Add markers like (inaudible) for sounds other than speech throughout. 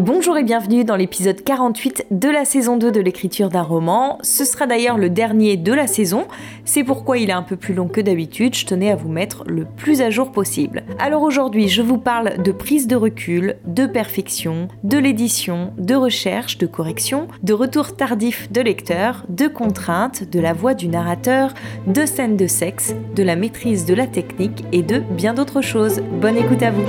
Bonjour et bienvenue dans l'épisode 48 de la saison 2 de l'écriture d'un roman. Ce sera d'ailleurs le dernier de la saison, c'est pourquoi il est un peu plus long que d'habitude, je tenais à vous mettre le plus à jour possible. Alors aujourd'hui, je vous parle de prise de recul, de perfection, de l'édition, de recherche, de correction, de retour tardif de lecteur, de contraintes, de la voix du narrateur, de scènes de sexe, de la maîtrise de la technique et de bien d'autres choses. Bonne écoute à vous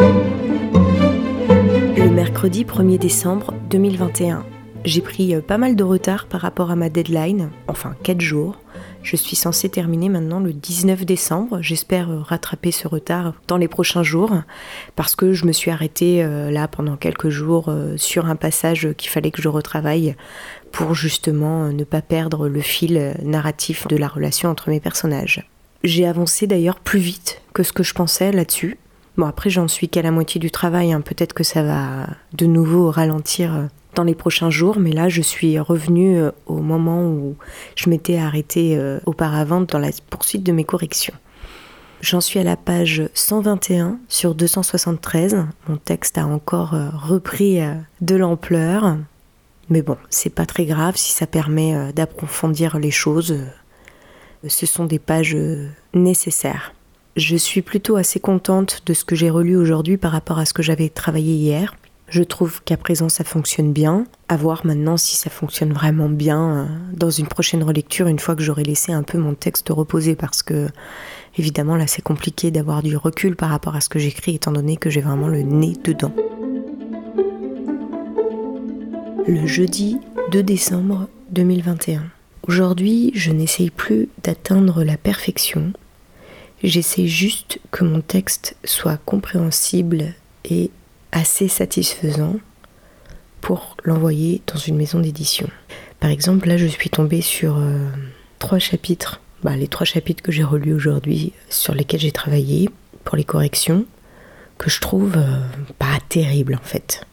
mercredi 1er décembre 2021. J'ai pris euh, pas mal de retard par rapport à ma deadline, enfin 4 jours. Je suis censée terminer maintenant le 19 décembre. J'espère euh, rattraper ce retard dans les prochains jours parce que je me suis arrêtée euh, là pendant quelques jours sur un passage qu'il fallait que je retravaille pour justement ne pas perdre le fil narratif de la relation entre mes personnages. J'ai avancé d'ailleurs plus vite que ce que je pensais là-dessus. Bon, après, j'en suis qu'à la moitié du travail. Hein. Peut-être que ça va de nouveau ralentir euh, dans les prochains jours, mais là, je suis revenue euh, au moment où je m'étais arrêtée euh, auparavant dans la poursuite de mes corrections. J'en suis à la page 121 sur 273. Mon texte a encore repris de l'ampleur. Mais bon, c'est pas très grave si ça permet d'approfondir les choses. Ce sont des pages nécessaires. Je suis plutôt assez contente de ce que j'ai relu aujourd'hui par rapport à ce que j'avais travaillé hier. Je trouve qu'à présent ça fonctionne bien. À voir maintenant si ça fonctionne vraiment bien euh, dans une prochaine relecture une fois que j'aurai laissé un peu mon texte reposer parce que évidemment là c'est compliqué d'avoir du recul par rapport à ce que j'écris étant donné que j'ai vraiment le nez dedans. Le jeudi 2 décembre 2021. Aujourd'hui, je n'essaye plus d'atteindre la perfection, J'essaie juste que mon texte soit compréhensible et assez satisfaisant pour l'envoyer dans une maison d'édition. Par exemple, là, je suis tombée sur euh, trois chapitres, bah, les trois chapitres que j'ai relus aujourd'hui, sur lesquels j'ai travaillé pour les corrections, que je trouve euh, pas terribles en fait.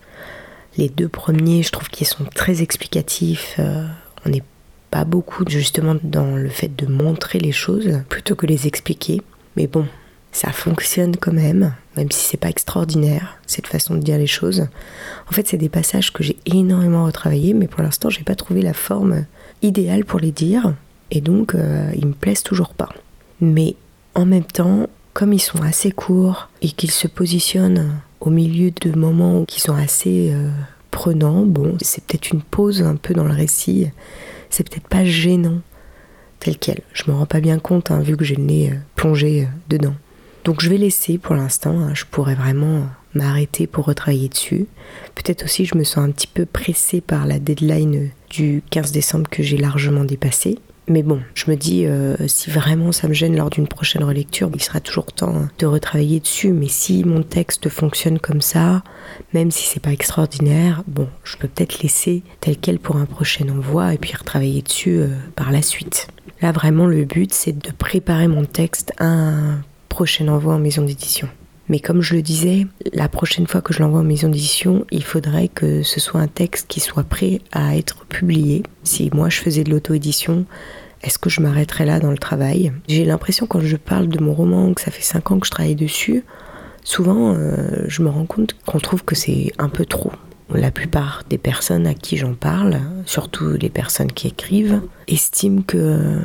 Les deux premiers, je trouve qu'ils sont très explicatifs. Euh, on n'est pas beaucoup justement dans le fait de montrer les choses plutôt que les expliquer. Mais bon, ça fonctionne quand même, même si c'est pas extraordinaire, cette façon de dire les choses. En fait, c'est des passages que j'ai énormément retravaillés, mais pour l'instant, j'ai pas trouvé la forme idéale pour les dire, et donc euh, ils me plaisent toujours pas. Mais en même temps, comme ils sont assez courts et qu'ils se positionnent au milieu de moments qui sont assez euh, prenants, bon, c'est peut-être une pause un peu dans le récit, c'est peut-être pas gênant tel quel. Je me rends pas bien compte, hein, vu que le nez euh, plongé euh, dedans. Donc je vais laisser pour l'instant, hein. je pourrais vraiment m'arrêter pour retravailler dessus. Peut-être aussi je me sens un petit peu pressée par la deadline du 15 décembre que j'ai largement dépassée. Mais bon, je me dis, euh, si vraiment ça me gêne lors d'une prochaine relecture, il sera toujours temps hein, de retravailler dessus. Mais si mon texte fonctionne comme ça, même si c'est pas extraordinaire, bon, je peux peut-être laisser tel quel pour un prochain envoi et puis retravailler dessus par la suite. Là, vraiment, le but, c'est de préparer mon texte à un prochain envoi en maison d'édition. Mais comme je le disais, la prochaine fois que je l'envoie en maison d'édition, il faudrait que ce soit un texte qui soit prêt à être publié. Si moi je faisais de l'auto-édition, est-ce que je m'arrêterais là dans le travail? J'ai l'impression quand je parle de mon roman, que ça fait 5 ans que je travaille dessus, souvent euh, je me rends compte qu'on trouve que c'est un peu trop. La plupart des personnes à qui j'en parle, surtout les personnes qui écrivent, estiment que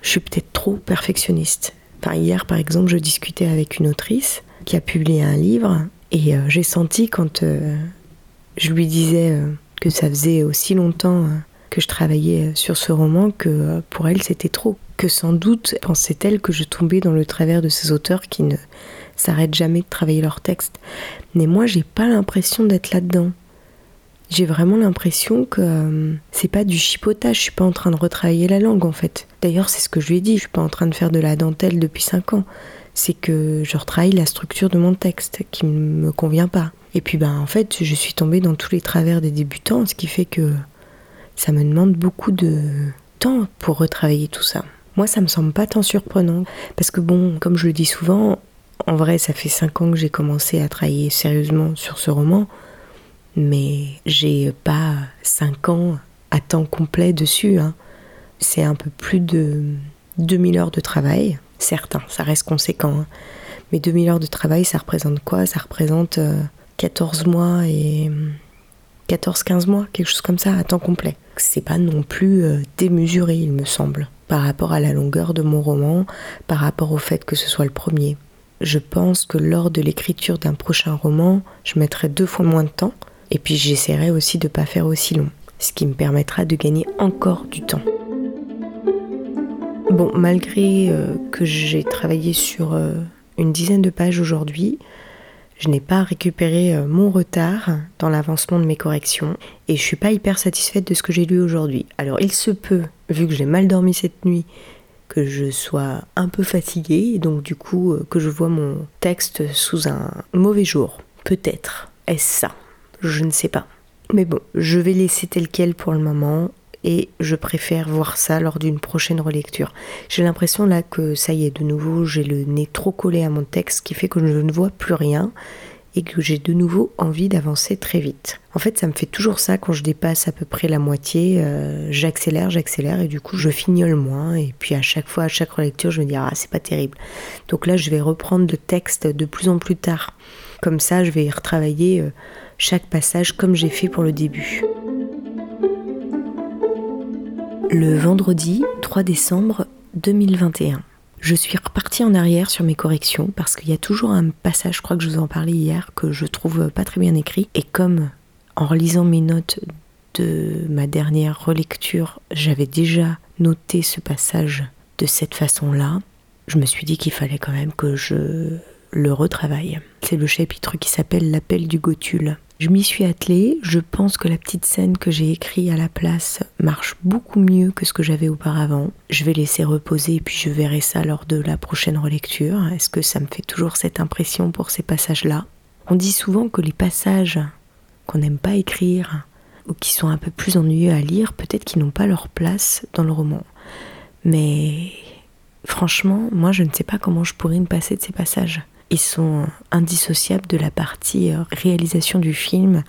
je suis peut-être trop perfectionniste. hier, par exemple, je discutais avec une autrice qui a publié un livre et euh, j'ai senti quand euh, je lui disais euh, que ça faisait aussi longtemps que je travaillais sur ce roman que pour elle c'était trop. Que sans doute pensait-elle que je tombais dans le travers de ces auteurs qui ne s'arrêtent jamais de travailler leur texte. Mais moi, j'ai pas l'impression d'être là-dedans j'ai vraiment l'impression que euh, c'est pas du chipotage, je suis pas en train de retravailler la langue en fait. D'ailleurs, c'est ce que je lui ai dit, je suis pas en train de faire de la dentelle depuis 5 ans. C'est que je retravaille la structure de mon texte qui ne me convient pas. Et puis ben en fait, je suis tombée dans tous les travers des débutants, ce qui fait que ça me demande beaucoup de temps pour retravailler tout ça. Moi, ça me semble pas tant surprenant parce que bon, comme je le dis souvent, en vrai, ça fait 5 ans que j'ai commencé à travailler sérieusement sur ce roman mais j'ai pas 5 ans à temps complet dessus. Hein. C'est un peu plus de 2000 heures de travail. Certes, hein, ça reste conséquent. Hein. Mais 2000 heures de travail, ça représente quoi? Ça représente 14 euh, mois et 14-15 mois, quelque chose comme ça, à temps complet. C'est pas non plus euh, démesuré, il me semble, par rapport à la longueur de mon roman, par rapport au fait que ce soit le premier. Je pense que lors de l'écriture d'un prochain roman, je mettrai deux fois moins de temps, et puis j'essaierai aussi de ne pas faire aussi long, ce qui me permettra de gagner encore du temps. Bon, malgré euh, que j'ai travaillé sur euh, une dizaine de pages aujourd'hui, je n'ai pas récupéré euh, mon retard dans l'avancement de mes corrections et je suis pas hyper satisfaite de ce que j'ai lu aujourd'hui. Alors il se peut, vu que j'ai mal dormi cette nuit, que je sois un peu fatiguée et donc du coup que je vois mon texte sous un mauvais jour. Peut-être. Est-ce ça? Je ne sais pas. Mais bon, je vais laisser tel quel pour le moment et je préfère voir ça lors d'une prochaine relecture. J'ai l'impression là que ça y est, de nouveau, j'ai le nez trop collé à mon texte, qui fait que je ne vois plus rien et que j'ai de nouveau envie d'avancer très vite. En fait, ça me fait toujours ça quand je dépasse à peu près la moitié, euh, j'accélère, j'accélère et du coup je fignole moins et puis à chaque fois, à chaque relecture, je me dis ah c'est pas terrible. Donc là, je vais reprendre le texte de plus en plus tard. Comme ça, je vais retravailler euh, chaque passage comme j'ai fait pour le début. Le vendredi 3 décembre 2021. Je suis repartie en arrière sur mes corrections parce qu'il y a toujours un passage, je crois que je vous en parlais hier, que je trouve pas très bien écrit. Et comme en relisant mes notes de ma dernière relecture, j'avais déjà noté ce passage de cette façon-là, je me suis dit qu'il fallait quand même que je le retravaille. C'est le chapitre qui s'appelle L'appel du Gothule. Je m'y suis attelée, je pense que la petite scène que j'ai écrite à la place marche beaucoup mieux que ce que j'avais auparavant. Je vais laisser reposer et puis je verrai ça lors de la prochaine relecture. Est-ce que ça me fait toujours cette impression pour ces passages-là? On dit souvent que les passages qu'on n'aime pas écrire ou qui sont un peu plus ennuyeux à lire, peut-être qu'ils n'ont pas leur place dans le roman. Mais franchement, moi je ne sais pas comment je pourrais me passer de ces passages ils sont indissociables de la partie euh, réalisation du film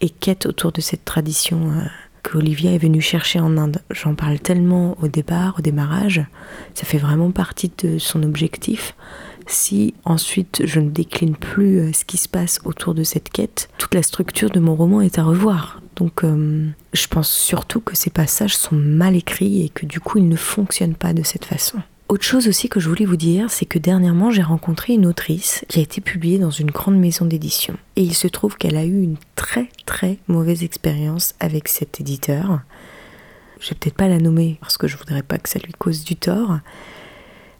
et quête autour de cette tradition euh, que Olivia est venue chercher en Inde. J'en parle tellement au départ, au démarrage, ça fait vraiment partie de son objectif. Si ensuite je ne décline plus euh, ce qui se passe autour de cette quête, toute la structure de mon roman est à revoir. Donc je pense surtout que ces passages sont mal écrits et que du coup ils ne fonctionnent pas de cette façon. Autre chose aussi que je voulais vous dire, c'est que dernièrement j'ai rencontré une autrice qui a été publiée dans une grande maison d'édition. Et il se trouve qu'elle a eu une très très mauvaise expérience avec cet éditeur. Je vais peut-être pas la nommer parce que je voudrais pas que ça lui cause du tort.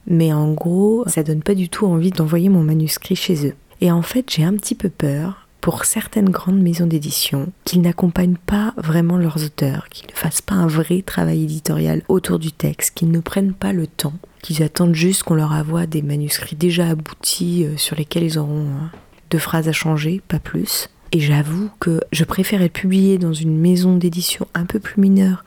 Mais en gros, ça donne pas du tout envie d'envoyer mon manuscrit chez eux. Et en fait, j'ai un petit peu peur pour certaines grandes maisons d'édition qu'ils n'accompagnent pas vraiment leurs auteurs, qu'ils ne fassent pas un vrai travail éditorial autour du texte, qu'ils ne prennent pas le temps, qu'ils attendent juste qu'on leur envoie des manuscrits déjà aboutis euh, sur lesquels ils auront euh, deux phrases à changer, pas plus. Et j'avoue que je préfère être publié dans une maison d'édition un peu plus mineure,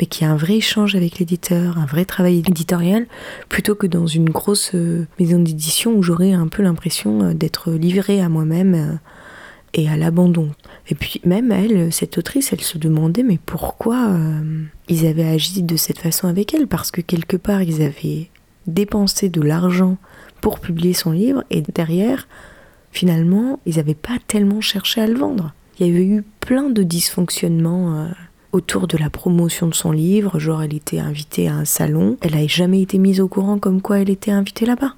mais qui a un vrai échange avec l'éditeur, un vrai travail éditorial, plutôt que dans une grosse euh, maison d'édition où j'aurais un peu l'impression d'être livré à moi-même et à l'abandon. Et puis même elle, cette autrice, elle se demandait mais pourquoi euh, ils avaient agi de cette façon avec elle? Parce que quelque part ils avaient dépensé de l'argent pour publier son livre et derrière, finalement, ils n'avaient pas tellement cherché à le vendre. Il y avait eu plein de dysfonctionnements. Euh, autour de la promotion de son livre, genre elle était invitée à un salon, elle n'a jamais été mise au courant comme quoi elle était invitée là-bas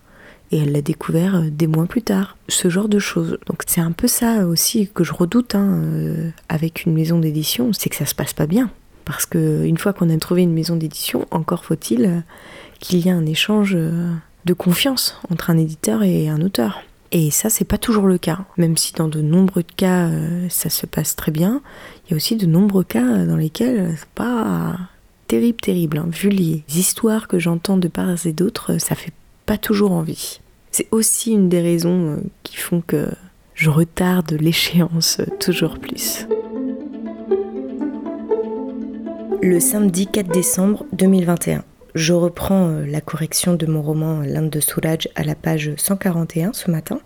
et elle l'a découvert euh, des mois plus tard. Ce genre de choses. Donc c'est un peu ça aussi que je redoute hein, euh, avec une maison d'édition, c'est que ça se passe pas bien. Parce que une fois qu'on a trouvé une maison d'édition, encore faut-il euh, qu'il y ait un échange de confiance entre un éditeur et un auteur. Et ça, c'est pas toujours le cas. Même si dans de nombreux cas, ça se passe très bien, il y a aussi de nombreux cas dans lesquels c'est pas terrible, terrible. Hein. Vu les histoires que j'entends de part et d'autre, ça fait pas toujours envie. C'est aussi une des raisons euh, qui font que je retarde l'échéance toujours plus. Le samedi 4 décembre 2021, je reprends euh, la correction de mon roman L'Inde de Soulage à la page 141 ce matin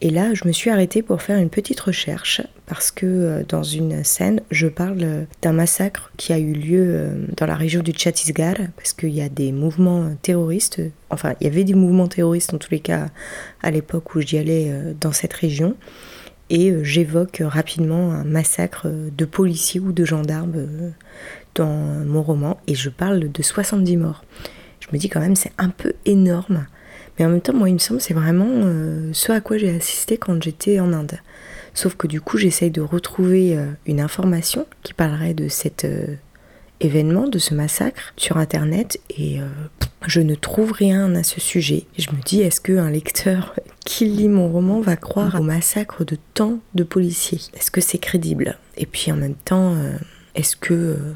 et là, je me suis arrêtée pour faire une petite recherche parce que euh, dans une scène, je parle d'un massacre qui a eu lieu euh, dans la région du Chhattisgarh parce qu'il y a des mouvements terroristes, enfin, il y avait des mouvements terroristes en tous les cas à l'époque où j'y allais euh, dans cette région. et euh, j'évoque rapidement un massacre de policiers ou de gendarmes euh, dans mon roman et je parle de 70 morts. Je me dis quand même c'est un peu énorme, mais en même temps moi il me semble c'est vraiment euh, ce à quoi j'ai assisté quand j'étais en Inde. Sauf que du coup j'essaye de retrouver une information qui parlerait de cet événement, de ce massacre sur internet et je ne trouve rien à ce sujet. Je me dis, est-ce qu'un lecteur (laughs) qui lit mon roman va croire au massacre de tant de policiers? Est-ce que c'est crédible? Et puis en même temps, euh, est-ce que euh,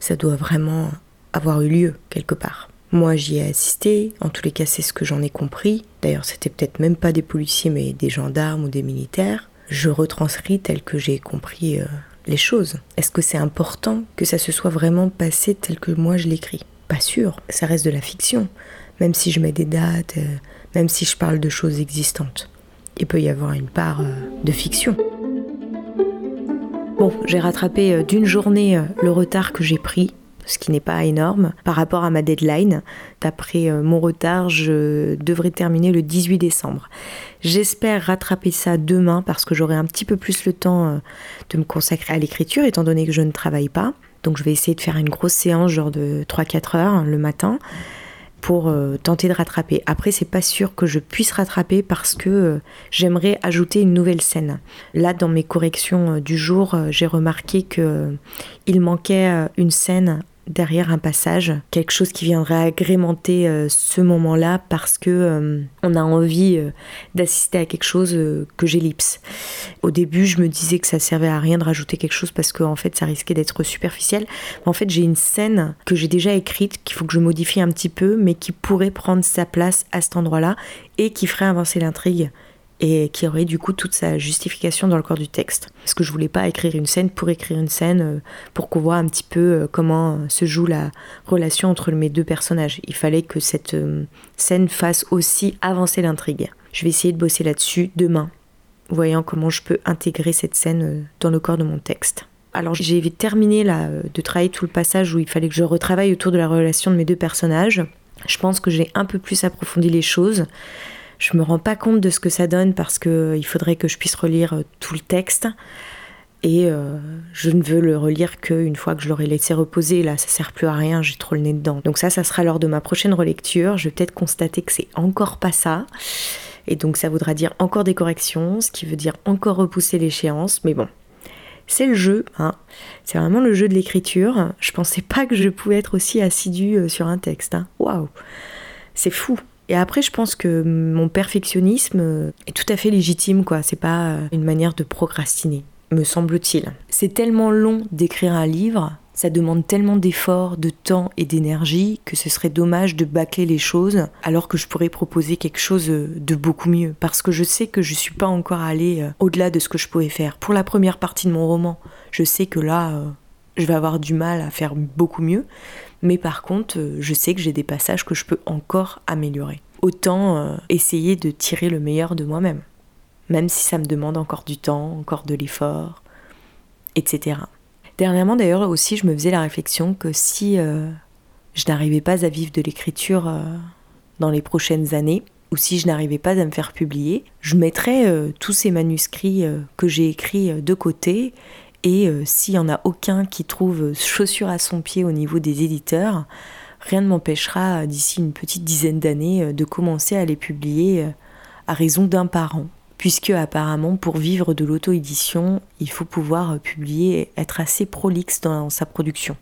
ça doit vraiment avoir eu lieu quelque part? Moi, j'y ai assisté, en tous les cas, c'est ce que j'en ai compris. D'ailleurs, c'était peut-être même pas des policiers, mais des gendarmes ou des militaires. Je retranscris tel que j'ai compris euh, les choses. Est-ce que c'est important que ça se soit vraiment passé tel que moi je l'écris? Pas sûr, ça reste de la fiction, même si je mets des dates, euh, même si je parle de choses existantes. Il peut y avoir une part euh, de fiction. Bon, j'ai rattrapé d'une journée le retard que j'ai pris, ce qui n'est pas énorme, par rapport à ma deadline. D'après mon retard, je devrais terminer le 18 décembre. J'espère rattraper ça demain parce que j'aurai un petit peu plus le temps de me consacrer à l'écriture, étant donné que je ne travaille pas. Donc je vais essayer de faire une grosse séance, genre de 3-4 heures le matin, pour euh, tenter de rattraper. Après, c'est pas sûr que je puisse rattraper parce que euh, j'aimerais ajouter une nouvelle scène. Là, dans mes corrections euh, du jour, j'ai remarqué que il manquait une scène derrière un passage, quelque chose qui viendrait agrémenter euh, ce moment-là parce que euh, on a envie euh, d'assister à quelque chose que j'ellipse. Au début, je me disais que ça servait à rien de rajouter quelque chose parce qu'en en fait, ça risquait d'être superficiel. En fait, j'ai une scène que j'ai déjà écrite qu'il faut que je modifie un petit peu, mais qui pourrait prendre sa place à cet endroit-là et qui ferait avancer l'intrigue et qui aurait du coup toute sa justification dans le corps du texte. Parce que je voulais pas écrire une scène pour écrire une scène, euh, pour qu'on voit un petit peu euh, comment se joue la relation entre mes deux personnages. Il fallait que cette euh, scène fasse aussi avancer l'intrigue. Je vais essayer de bosser là-dessus demain, voyant comment je peux intégrer cette scène dans le corps de mon texte. Alors j'ai terminé là, de travailler tout le passage où il fallait que je retravaille autour de la relation de mes deux personnages. Je pense que j'ai un peu plus approfondi les choses. Je me rends pas compte de ce que ça donne parce que euh, faudrait que je puisse relire euh, tout le texte. Et euh, je ne veux le relire qu'une fois que je l'aurai laissé reposer. Là, ça sert plus à rien, j'ai trop le nez dedans. Donc ça, ça sera lors de ma prochaine relecture. Je vais peut-être constater que c'est encore pas ça. Et donc ça voudra dire encore des corrections, ce qui veut dire encore repousser l'échéance. Mais bon, c'est le jeu. Hein. C'est vraiment le jeu de l'écriture. Je pensais pas que je pouvais être aussi assidue sur un texte. Hein. Waouh C'est fou. Et après, je pense que mon perfectionnisme est tout à fait légitime, quoi. C'est pas euh, une manière de procrastiner, me semble-t-il. C'est tellement long d'écrire un livre, ça demande tellement d'efforts, de temps et d'énergie que ce serait dommage de bâcler les choses alors que je pourrais proposer quelque chose de beaucoup mieux. Parce que je sais que je suis pas encore allée euh, au-delà de ce que je pouvais faire. Pour la première partie de mon roman, je sais que là, euh, je vais avoir du mal à faire beaucoup mieux. Mais par contre, euh, je sais que j'ai des passages que je peux encore améliorer. Autant euh, essayer de tirer le meilleur de moi-même. Même si ça me demande encore du temps, encore de l'effort, etc. Dernièrement d'ailleurs aussi, je me faisais la réflexion que si euh, je n'arrivais pas à vivre de l'écriture dans les prochaines années, ou si je n'arrivais pas à me faire publier, je mettrais tous ces manuscrits que j'ai écrits de côté et euh, s'il n'y en a aucun qui trouve chaussure à son pied au niveau des éditeurs, rien ne m'empêchera d'ici une petite dizaine d'années euh, de commencer à les publier euh, à raison d'un par an. Puisque apparemment pour vivre de l'auto-édition, il faut pouvoir publier, et être assez prolixe dans sa production.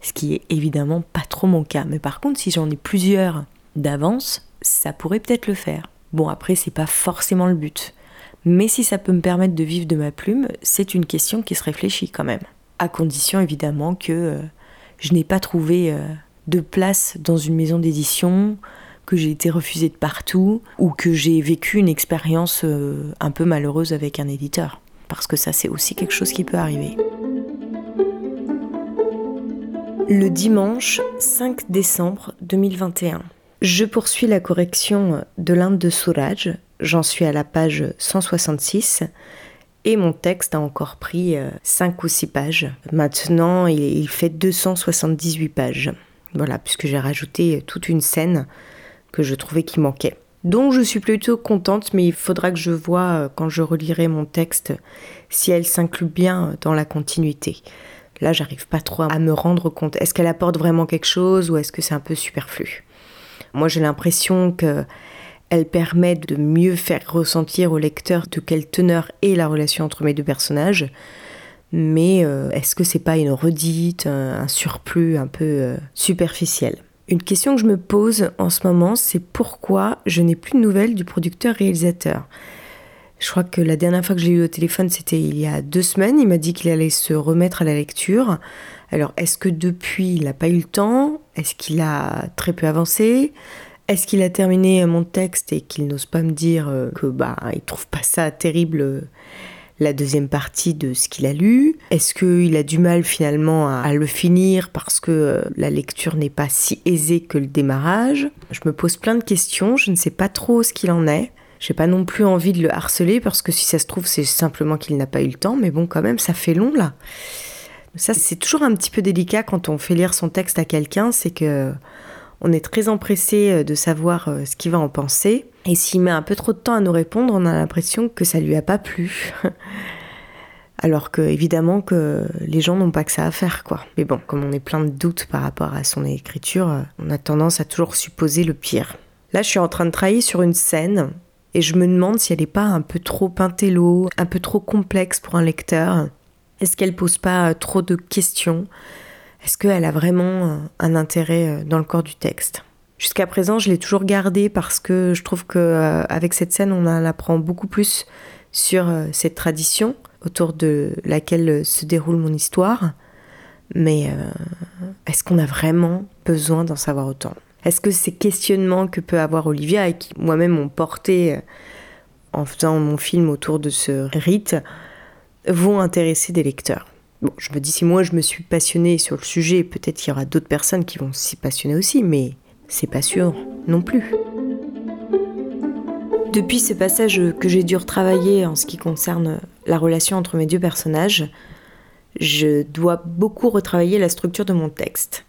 Ce qui est évidemment pas trop mon cas. Mais par contre, si j'en ai plusieurs d'avance, ça pourrait peut-être le faire. Bon après, c'est pas forcément le but. Mais si ça peut me permettre de vivre de ma plume, c'est une question qui se réfléchit quand même. À condition évidemment que euh, je n'ai pas trouvé euh, de place dans une maison d'édition, que j'ai été refusée de partout, ou que j'ai vécu une expérience euh, un peu malheureuse avec un éditeur. Parce que ça c'est aussi quelque chose qui peut arriver. Le dimanche 5 décembre 2021. Je poursuis la correction de l'Inde de Souraj, J'en suis à la page 166 et mon texte a encore pris 5 euh, ou 6 pages. Maintenant, il fait 278 pages. Voilà, puisque j'ai rajouté toute une scène que je trouvais qui manquait. dont je suis plutôt contente, mais il faudra que je vois euh, quand je relirai mon texte si elle s'inclut bien dans la continuité. Là, j'arrive pas trop à me rendre compte. Est-ce qu'elle apporte vraiment quelque chose ou est-ce que c'est un peu superflu? Moi, j'ai l'impression que elle permet de mieux faire ressentir au lecteur de quelle teneur est la relation entre mes deux personnages. Mais euh, est-ce que c'est pas une redite, un, surplus un peu euh, superficiel? Une question que je me pose en ce moment, c'est pourquoi je n'ai plus de nouvelles du producteur-réalisateur. Je crois que la dernière fois que j'ai eu au téléphone, c'était il y a deux semaines. Il m'a dit qu'il allait se remettre à la lecture. Alors, est-ce que depuis, il n'a pas eu le temps? Est-ce qu'il a très peu avancé? Est-ce qu'il a terminé mon texte et qu'il n'ose pas me dire euh, que bah il trouve pas ça terrible la deuxième partie de ce qu'il a lu? Est-ce qu'il a du mal finalement à, le finir parce que euh, la lecture n'est pas si aisée que le démarrage? Je me pose plein de questions, je ne sais pas trop ce qu'il en est. J'ai pas non plus envie de le harceler parce que si ça se trouve, c'est simplement qu'il n'a pas eu le temps, mais bon, quand même, ça fait long là. Ça, c'est toujours un petit peu délicat quand on fait lire son texte à quelqu'un, c'est que on est très empressé euh, de savoir euh, ce qu'il va en penser. Et s'il met un peu trop de temps à nous répondre, on a l'impression que ça lui a pas plu. (laughs) Alors que évidemment que les gens n'ont pas que ça à faire quoi. Mais bon, comme on est plein de doutes par rapport à son écriture, euh, on a tendance à toujours supposer le pire. Là, je suis en train de travailler sur une scène et je me demande si elle n'est pas un peu trop pintello, un peu trop complexe pour un lecteur. Est-ce qu'elle pose pas trop de questions? Est-ce qu'elle a vraiment un intérêt euh, dans le corps du texte? Jusqu'à présent, je l'ai toujours gardée parce que je trouve que euh, avec cette scène, on en apprend beaucoup plus sur euh, cette tradition autour de laquelle se déroule mon histoire. Mais est-ce qu'on a vraiment besoin d'en savoir autant? Est-ce que ces questionnements que peut avoir Olivia et qui moi-même m'ont porté en faisant mon film autour de ce rite vont intéresser des lecteurs? Je me dis, si moi je me suis passionnée sur le sujet, peut-être qu'il y aura d'autres personnes qui vont s'y passionner aussi, mais c'est pas sûr non plus. Depuis ce passage que j'ai dû retravailler en ce qui concerne la relation entre mes deux personnages, je dois beaucoup retravailler la structure de mon texte.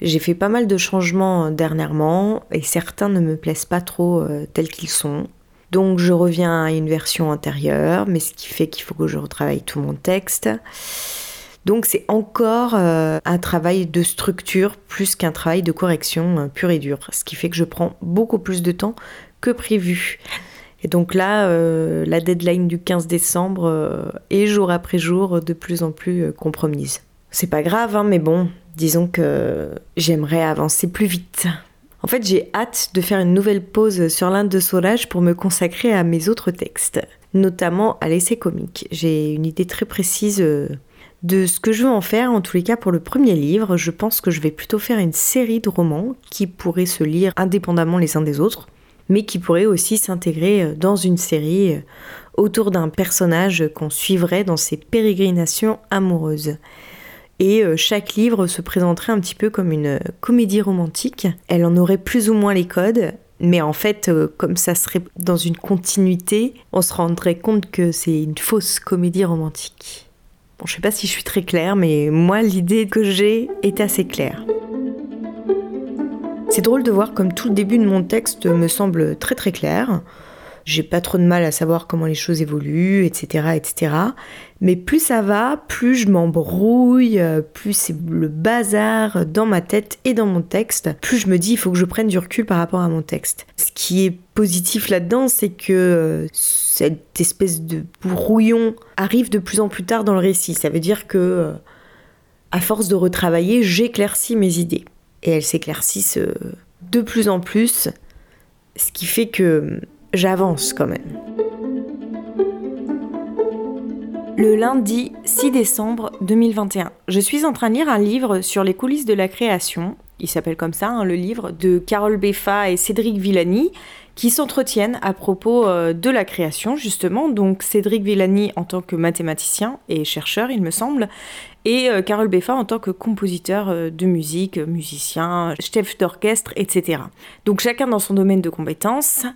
J'ai fait pas mal de changements dernièrement et certains ne me plaisent pas trop euh, tels qu'ils sont. Donc je reviens à une version antérieure, mais ce qui fait qu'il faut que je retravaille tout mon texte. Donc c'est encore euh, un travail de structure plus qu'un travail de correction euh, pur et dur, ce qui fait que je prends beaucoup plus de temps que prévu. Et donc là, euh, la deadline du 15 décembre est jour après jour de plus en plus compromise. C'est pas grave, hein, mais bon, disons que j'aimerais avancer plus vite. En fait, j'ai hâte de faire une nouvelle pause sur l'Inde de Solage pour me consacrer à mes autres textes, notamment à l'essai comique. J'ai une idée très précise de ce que je veux en faire, en tous les cas pour le premier livre, je pense que je vais plutôt faire une série de romans qui pourraient se lire indépendamment les uns des autres, mais qui pourraient aussi s'intégrer euh, dans une série euh, autour d'un personnage qu'on suivrait dans ses pérégrinations amoureuses. Et euh, chaque livre se présenterait un petit peu comme une comédie romantique. Elle en aurait plus ou moins les codes, mais en fait, comme ça serait dans une continuité, on se rendrait compte que c'est une fausse comédie romantique. Bon, je sais pas si je suis très claire, mais moi, l'idée que j'ai est assez claire. C'est drôle de voir comme tout le début de mon texte me semble très très clair. J'ai pas trop de mal à savoir comment les choses évoluent, etc., etc. Mais plus ça va, plus je m'embrouille, plus c'est le bazar dans ma tête et dans mon texte, plus je me dis il faut que je prenne du recul par rapport à mon texte. Ce qui est positif là-dedans, c'est que cette espèce de brouillon arrive de plus en plus tard dans le récit. Ça veut dire que, à force de retravailler, j'éclaircis mes idées. Et elles s'éclaircissent euh, de plus en plus, ce qui fait que j'avance quand même. Le lundi 6 décembre 2021, je suis en train de lire un livre sur les coulisses de la création. Il s'appelle comme ça, hein, le livre de Carole Beffa et Cédric Villani, qui s'entretiennent à propos euh, de la création, justement. Donc Cédric Villani en tant que mathématicien et chercheur, il me semble, et euh, Carole Beffa en tant que compositeur euh, de musique, musicien, chef d'orchestre, etc. Donc chacun dans son domaine de compétences.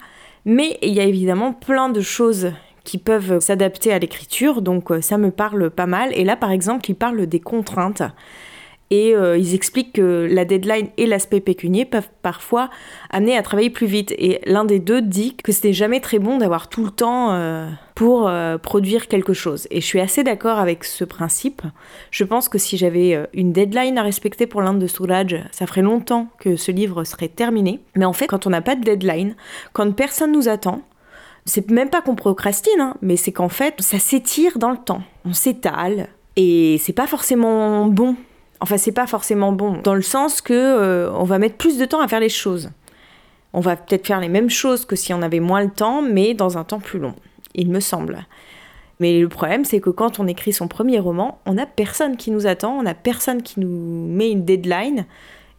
Mais il y a évidemment plein de choses qui peuvent s'adapter à l'écriture, donc ça me parle pas mal. Et là, par exemple, il parle des contraintes. Et euh, ils expliquent que la deadline et l'aspect pécunier peuvent parfois amener à travailler plus vite. Et l'un des deux dit que n'est jamais très bon d'avoir tout le temps euh, pour euh, produire quelque chose. Et je suis assez d'accord avec ce principe. Je pense que si j'avais une deadline à respecter pour l'Inde de Soulage, ça ferait longtemps que ce livre serait terminé. Mais en fait, quand on n'a pas de deadline, quand personne nous attend, c'est même pas qu'on procrastine, hein, mais c'est qu'en fait, ça s'étire dans le temps. On s'étale. Et c'est pas forcément bon Enfin, c'est pas forcément bon, dans le sens que euh, on va mettre plus de temps à faire les choses. On va peut-être faire les mêmes choses que si on avait moins le temps, mais dans un temps plus long, il me semble. Mais le problème, c'est que quand on écrit son premier roman, on n'a personne qui nous attend, on n'a personne qui nous met une deadline.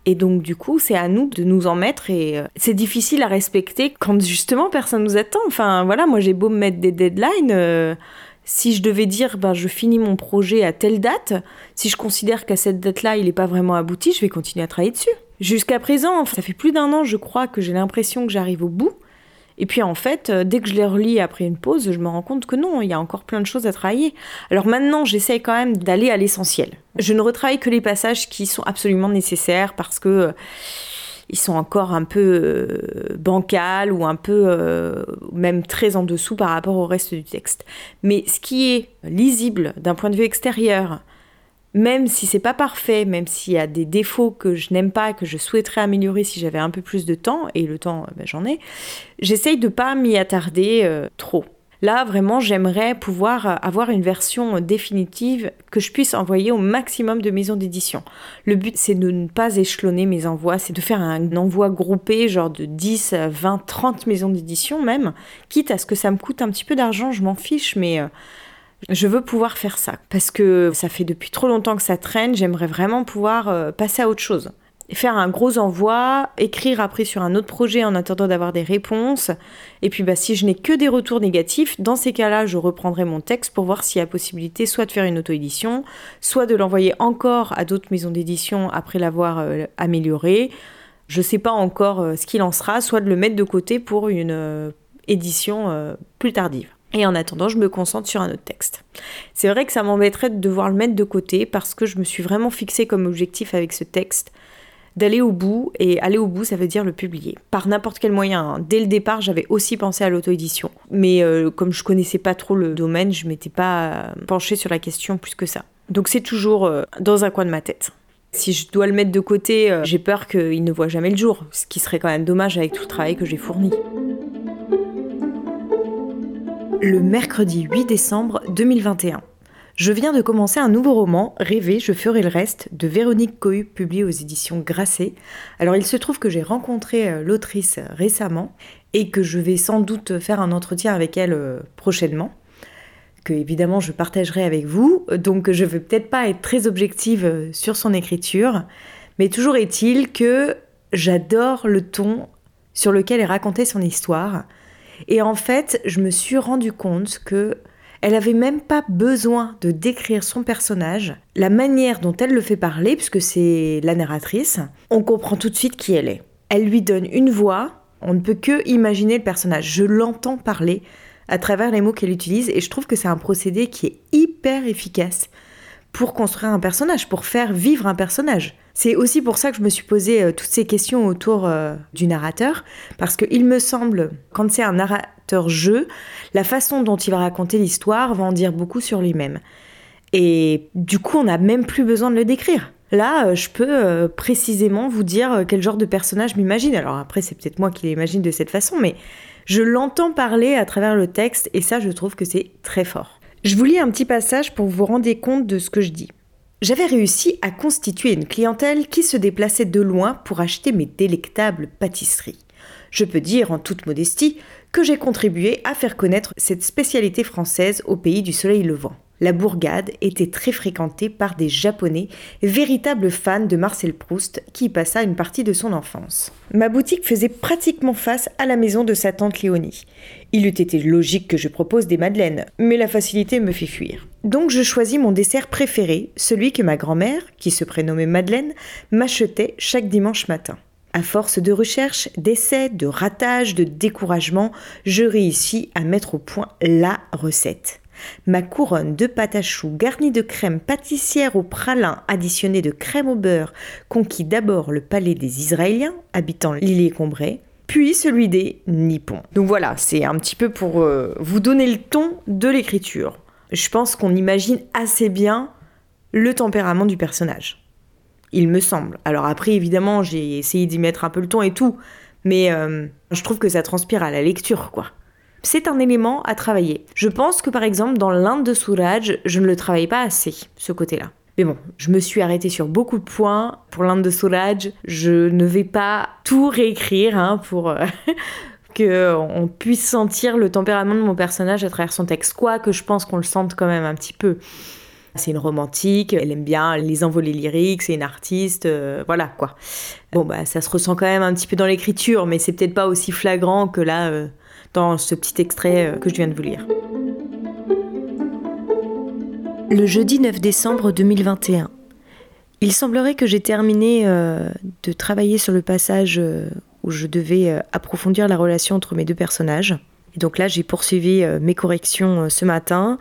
Et donc, du coup, c'est à nous de nous en mettre et euh, c'est difficile à respecter quand justement personne nous attend. Enfin, voilà, moi j'ai beau me mettre des deadlines. Euh, si je devais dire ben, je finis mon projet à telle date, si je considère qu'à cette date-là il n'est pas vraiment abouti, je vais continuer à travailler dessus. Jusqu'à présent, ça fait plus d'un an, je crois, que j'ai l'impression que j'arrive au bout. Et puis en fait, euh, dès que je les relis après une pause, je me rends compte que non, il y a encore plein de choses à travailler. Alors maintenant, j'essaye quand même d'aller à l'essentiel. Je ne retravaille que les passages qui sont absolument nécessaires parce que euh, ils sont encore un peu euh, bancals ou un peu euh, même très en dessous par rapport au reste du texte. Mais ce qui est lisible d'un point de vue extérieur, même si c'est pas parfait, même s'il y a des défauts que je n'aime pas, que je souhaiterais améliorer si j'avais un peu plus de temps, et le temps, ben, j'en ai, j'essaye de pas m'y attarder euh, trop. Là, vraiment, j'aimerais pouvoir avoir une version définitive que je puisse envoyer au maximum de maisons d'édition. Le but, c'est de ne pas échelonner mes envois, c'est de faire un envoi groupé, genre de 10, 20, 30 maisons d'édition même, quitte à ce que ça me coûte un petit peu d'argent, je m'en fiche, mais... Euh, je veux pouvoir faire ça parce que ça fait depuis trop longtemps que ça traîne. J'aimerais vraiment pouvoir euh, passer à autre chose faire un gros envoi, écrire après sur un autre projet en attendant d'avoir des réponses. Et puis bah, si je n'ai que des retours négatifs, dans ces cas-là, je reprendrai mon texte pour voir s'il y a possibilité soit de faire une auto-édition, soit de l'envoyer encore à d'autres maisons d'édition après l'avoir euh, amélioré. Je ne sais pas encore euh, ce qu'il en sera, soit de le mettre de côté pour une euh, édition plus tardive. Et en attendant, je me concentre sur un autre texte. C'est vrai que ça m'embêterait de devoir le mettre de côté parce que je me suis vraiment fixé comme objectif avec ce texte d'aller au bout, et aller au bout, ça veut dire le publier. Par n'importe quel moyen. Hein. Dès le départ, j'avais aussi pensé à l'auto-édition. Mais euh, comme je connaissais pas trop le domaine, je m'étais pas euh, penchée sur la question plus que ça. Donc c'est toujours euh, dans un coin de ma tête. Si je dois le mettre de côté, j'ai peur qu'il ne voit jamais le jour, ce qui serait quand même dommage avec tout le travail que j'ai fourni. Le mercredi 8 décembre 2021. Je viens de commencer un nouveau roman, Rêver, je ferai le reste, de Véronique Cohu, publié aux éditions Grasset. Alors il se trouve que j'ai rencontré euh, l'autrice récemment et que je vais sans doute faire un entretien avec elle euh, prochainement, que évidemment je partagerai avec vous, donc je ne vais peut-être pas être très objective euh, sur son écriture, mais toujours est-il que j'adore le ton sur lequel est racontée son histoire. Et en fait, je me suis rendu compte que elle avait même pas besoin de décrire son personnage, la manière dont elle le fait parler, puisque c'est la narratrice, on comprend tout de suite qui elle est. Elle lui donne une voix, on ne peut que imaginer le personnage. Je l'entends parler à travers les mots qu'elle utilise et je trouve que c'est un procédé qui est hyper efficace pour construire un personnage, pour faire vivre un personnage. C'est aussi pour ça que je me suis posé euh, toutes ces questions autour euh, du narrateur, parce qu'il me semble, quand c'est un narrateur-jeu, la façon dont il va raconter l'histoire va en dire beaucoup sur lui-même. Et du coup, on n'a même plus besoin de le décrire. Là, euh, je peux précisément vous dire quel genre de personnage m'imagine. Alors après, c'est peut-être moi qui l'imagine de cette façon, mais je l'entends parler à travers le texte, et ça, je trouve que c'est très fort. Je vous lis un petit passage pour vous rendre compte de ce que je dis. J'avais réussi à constituer une clientèle qui se déplaçait de loin pour acheter mes délectables pâtisseries. Je peux dire en toute modestie que j'ai contribué à faire connaître cette spécialité française au pays du soleil levant la bourgade était très fréquentée par des Japonais, véritables fans de Marcel Proust, qui y passa une partie de son enfance. Ma boutique faisait pratiquement face à la maison de sa tante Léonie. Il eût été logique que je propose des madeleines, mais la facilité me fait fuir. Donc je choisis mon dessert préféré, celui que ma grand-mère, qui se prénommait Madeleine, m'achetait chaque dimanche matin. À force de recherche, d'essais, de ratages, de découragement, je réussis à mettre au point la recette. Ma couronne de pâte à choux garnie de crème pâtissière au pralin additionnée de crème au beurre conquit d'abord le palais des Israéliens habitant l'île Combré, puis celui des Nippons. Donc voilà, c'est un petit peu pour euh, vous donner le ton de l'écriture. Je pense qu'on imagine assez bien le tempérament du personnage. Il me semble. Alors après, évidemment, j'ai essayé d'y mettre un peu le ton et tout, mais euh, je trouve que ça transpire à la lecture, quoi. C'est un élément à travailler. Je pense que par exemple, dans l'Inde de Souraj, je ne le travaille pas assez, ce côté-là. Mais bon, je me suis arrêtée sur beaucoup de points. Pour l'Inde de Souraj, je ne vais pas tout réécrire hein, pour euh, (laughs) qu'on puisse sentir le tempérament de mon personnage à travers son texte. Quoi que je pense qu'on le sente quand même un petit peu. C'est une romantique, elle aime bien les envolées lyriques, c'est une artiste, euh, voilà quoi. Bon bah ça se ressent quand même un petit peu dans l'écriture, mais c'est peut-être pas aussi flagrant que là euh, dans ce petit extrait euh, que je viens de vous lire. Le jeudi 9 décembre 2021. Il semblerait que j'ai terminé de travailler sur le passage où je devais approfondir la relation entre mes deux personnages. Et donc là, j'ai poursuivi mes corrections ce matin.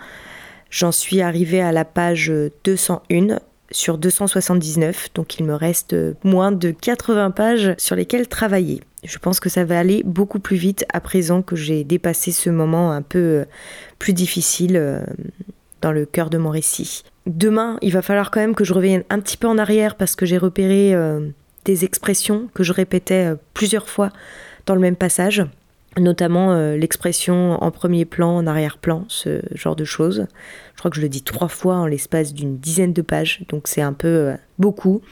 J'en suis arrivée à la page 201 sur 279, donc il me reste moins de 80 pages sur lesquelles travailler. Je pense que ça va aller beaucoup plus vite à présent que j'ai dépassé ce moment un peu euh, plus difficile euh, dans le cœur de mon récit. Demain, il va falloir quand même que je revienne un petit peu en arrière parce que j'ai repéré euh, des expressions que je répétais plusieurs fois dans le même passage notamment l'expression en premier plan, en arrière-plan, ce genre de choses. Je crois que je le dis trois fois en l'espace d'une dizaine de pages, donc c'est un peu beaucoup.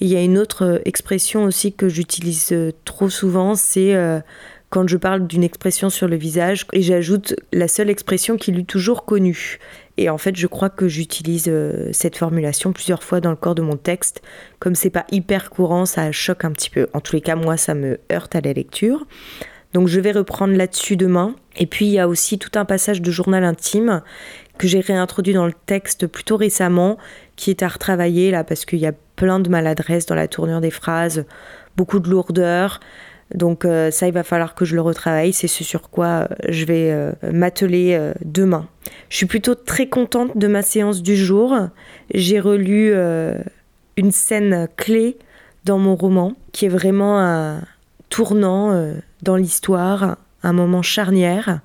Il y a une autre euh, expression aussi que j'utilise trop souvent, c'est quand je parle d'une expression sur le visage et j'ajoute la seule expression qu'il eut toujours connue. Et en fait, je crois que j'utilise cette formulation plusieurs fois dans le corps de mon texte. Comme c'est pas hyper courant, ça choque un petit peu. En tous les cas, moi, ça me heurte à la lecture. Donc je vais reprendre là-dessus demain. Et puis il y a aussi tout un passage de journal intime que j'ai réintroduit dans le texte plutôt récemment, qui est à retravailler là parce qu'il y a plein de maladresses dans la tournure des phrases, beaucoup de lourdeur. Donc euh, ça, il va falloir que je le retravaille. C'est ce sur quoi euh, je vais euh, m'atteler demain. Je suis plutôt très contente de ma séance du jour. J'ai relu une scène clé dans mon roman, qui est vraiment un, tournant dans l'histoire, un moment charnière.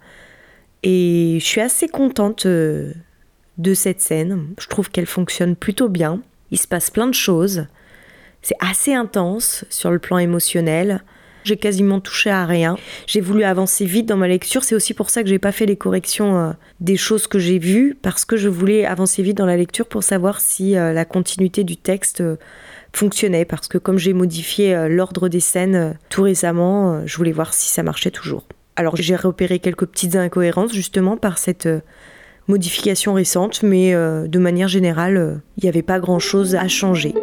Et je suis assez contente de cette scène. Je trouve qu'elle fonctionne plutôt bien. Il se passe plein de choses. C'est assez intense sur le plan émotionnel. J'ai quasiment touché à rien. J'ai voulu avancer vite dans ma lecture. C'est aussi pour ça que j'ai pas fait les corrections euh, des choses que j'ai vues, parce que je voulais avancer vite dans la lecture pour savoir si la continuité du texte fonctionnait parce que comme j'ai modifié euh, l'ordre des scènes euh, tout récemment, euh, je voulais voir si ça marchait toujours. Alors j'ai repéré quelques petites incohérences justement par cette modification récente, mais de manière générale, il n'y avait pas grand-chose à changer.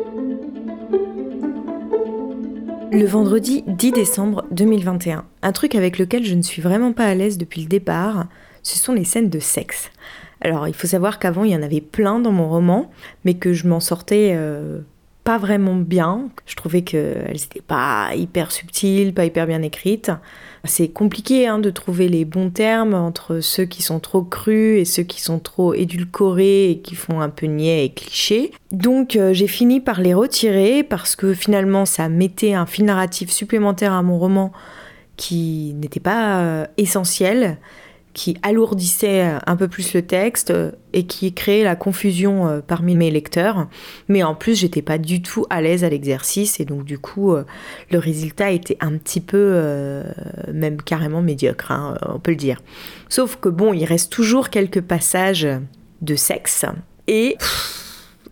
Le vendredi 10 décembre 2021, un truc avec lequel je ne suis vraiment pas à l'aise depuis le départ, ce sont les scènes de sexe. Alors il faut savoir qu'avant il y en avait plein dans mon roman, mais que je m'en sortais pas vraiment bien. Je trouvais qu'elles n'étaient pas hyper subtiles, pas hyper bien écrites. C'est compliqué hein, de trouver les bons termes entre ceux qui sont trop crus et ceux qui sont trop édulcorés et qui font un peu niais et cliché. Donc euh, j'ai fini par les retirer parce que finalement ça mettait un fil narratif supplémentaire à mon roman qui n'était pas euh, essentiel qui alourdissait un peu plus le texte et qui créait la confusion euh, parmi mes lecteurs. Mais en plus, j'étais pas du tout à l'aise à l'exercice et donc du coup, euh, le résultat était un petit peu, euh, même carrément médiocre, hein, on peut le dire. Sauf que bon, il reste toujours quelques passages de sexe et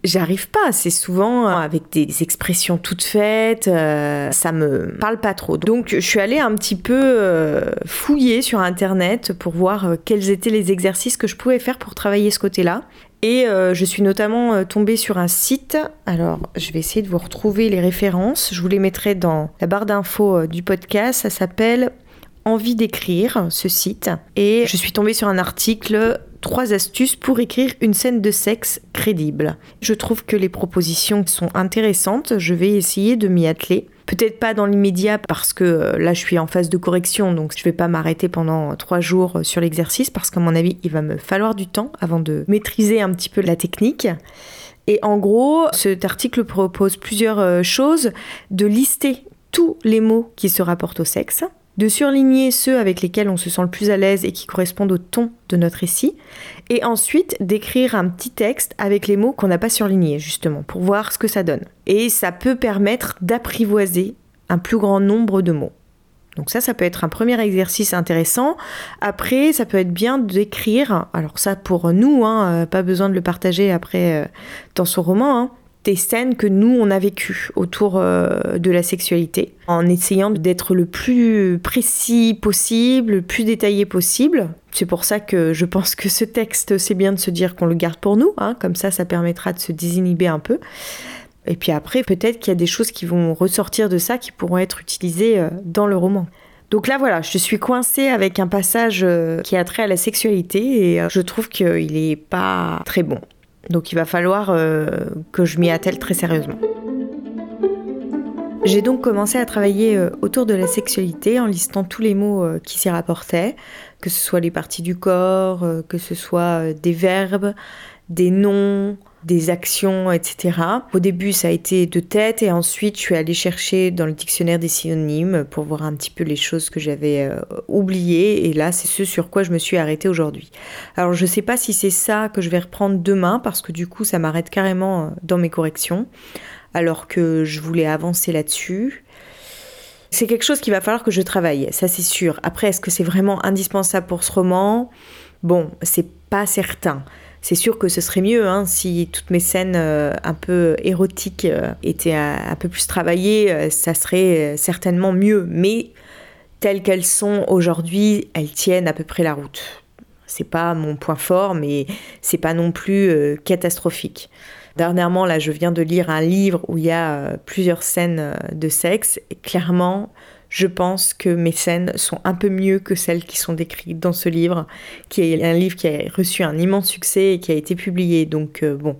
j'arrive pas. C'est souvent avec des expressions toutes faites. Euh, ça me parle pas trop. Donc, je suis allée un petit peu euh, fouiller sur Internet pour voir euh, quels étaient les exercices que je pouvais faire pour travailler ce côté-là. Et je suis notamment tombée sur un site. Alors, je vais essayer de vous retrouver les références. Je vous les mettrai dans la barre d'infos du podcast. Ça s'appelle Envie d'écrire, ce site. Et je suis tombée sur un article trois astuces pour écrire une scène de sexe crédible. Je trouve que les propositions sont intéressantes, je vais essayer de m'y atteler. Peut-être pas dans l'immédiat parce que euh, là je suis en phase de correction, donc je vais pas m'arrêter pendant trois jours sur l'exercice parce qu'à mon avis il va me falloir du temps avant de maîtriser un petit peu la technique. Et en gros, cet article propose plusieurs choses, de lister tous les mots qui se rapportent au sexe, de surligner ceux avec lesquels on se sent le plus à l'aise et qui correspondent au ton de notre récit, et ensuite d'écrire un petit texte avec les mots qu'on n'a pas surlignés, justement, pour voir ce que ça donne. Et ça peut permettre d'apprivoiser un plus grand nombre de mots. Donc ça, ça peut être un premier exercice intéressant. Après, ça peut être bien d'écrire, alors ça pour nous, hein, euh, pas besoin de le partager après euh, dans son roman, hein, des scènes que nous, on a vécues autour euh, de la sexualité, en essayant d'être le plus précis possible, le plus détaillé possible. C'est pour ça que je pense que ce texte, c'est bien de se dire qu'on le garde pour nous, hein, comme ça, ça permettra de se désinhiber un peu. Et puis après, peut-être qu'il y a des choses qui vont ressortir de ça qui pourront être utilisées euh, dans le roman. Donc là, voilà, je suis coincée avec un passage euh, qui a trait à la sexualité et je trouve qu'il n'est pas très bon. Donc il va falloir euh, que je m'y attelle très sérieusement. J'ai donc commencé à travailler euh, autour de la sexualité en listant tous les mots euh, qui s'y rapportaient, que ce soit les parties du corps, que ce soit des verbes, des noms, des actions, etc. Au début, ça a été de tête et ensuite, je suis allée chercher dans le dictionnaire des synonymes pour voir un petit peu les choses que j'avais euh, oubliées. Et là, c'est ce sur quoi je me suis arrêtée aujourd'hui. Alors, je ne sais pas si c'est ça que je vais reprendre demain parce que du coup, ça m'arrête carrément euh, dans mes corrections alors que je voulais avancer là-dessus. C'est quelque chose qu'il va falloir que je travaille, ça c'est sûr. Après, est-ce que c'est vraiment indispensable pour ce roman? Bon, c'est pas certain. C'est sûr que ce serait mieux hein, si toutes mes scènes euh, un peu érotiques euh, étaient un, peu plus travaillées, euh, ça serait certainement mieux. Mais telles qu'elles sont aujourd'hui, elles tiennent à peu près la route. C'est pas mon point fort, mais c'est pas non plus catastrophique. Dernièrement, là, je viens de lire un livre où il y a plusieurs scènes de sexe. Et clairement, je pense que mes scènes sont un peu mieux que celles qui sont décrites dans ce livre, qui est un livre qui a reçu un immense succès et qui a été publié. Donc euh, bon,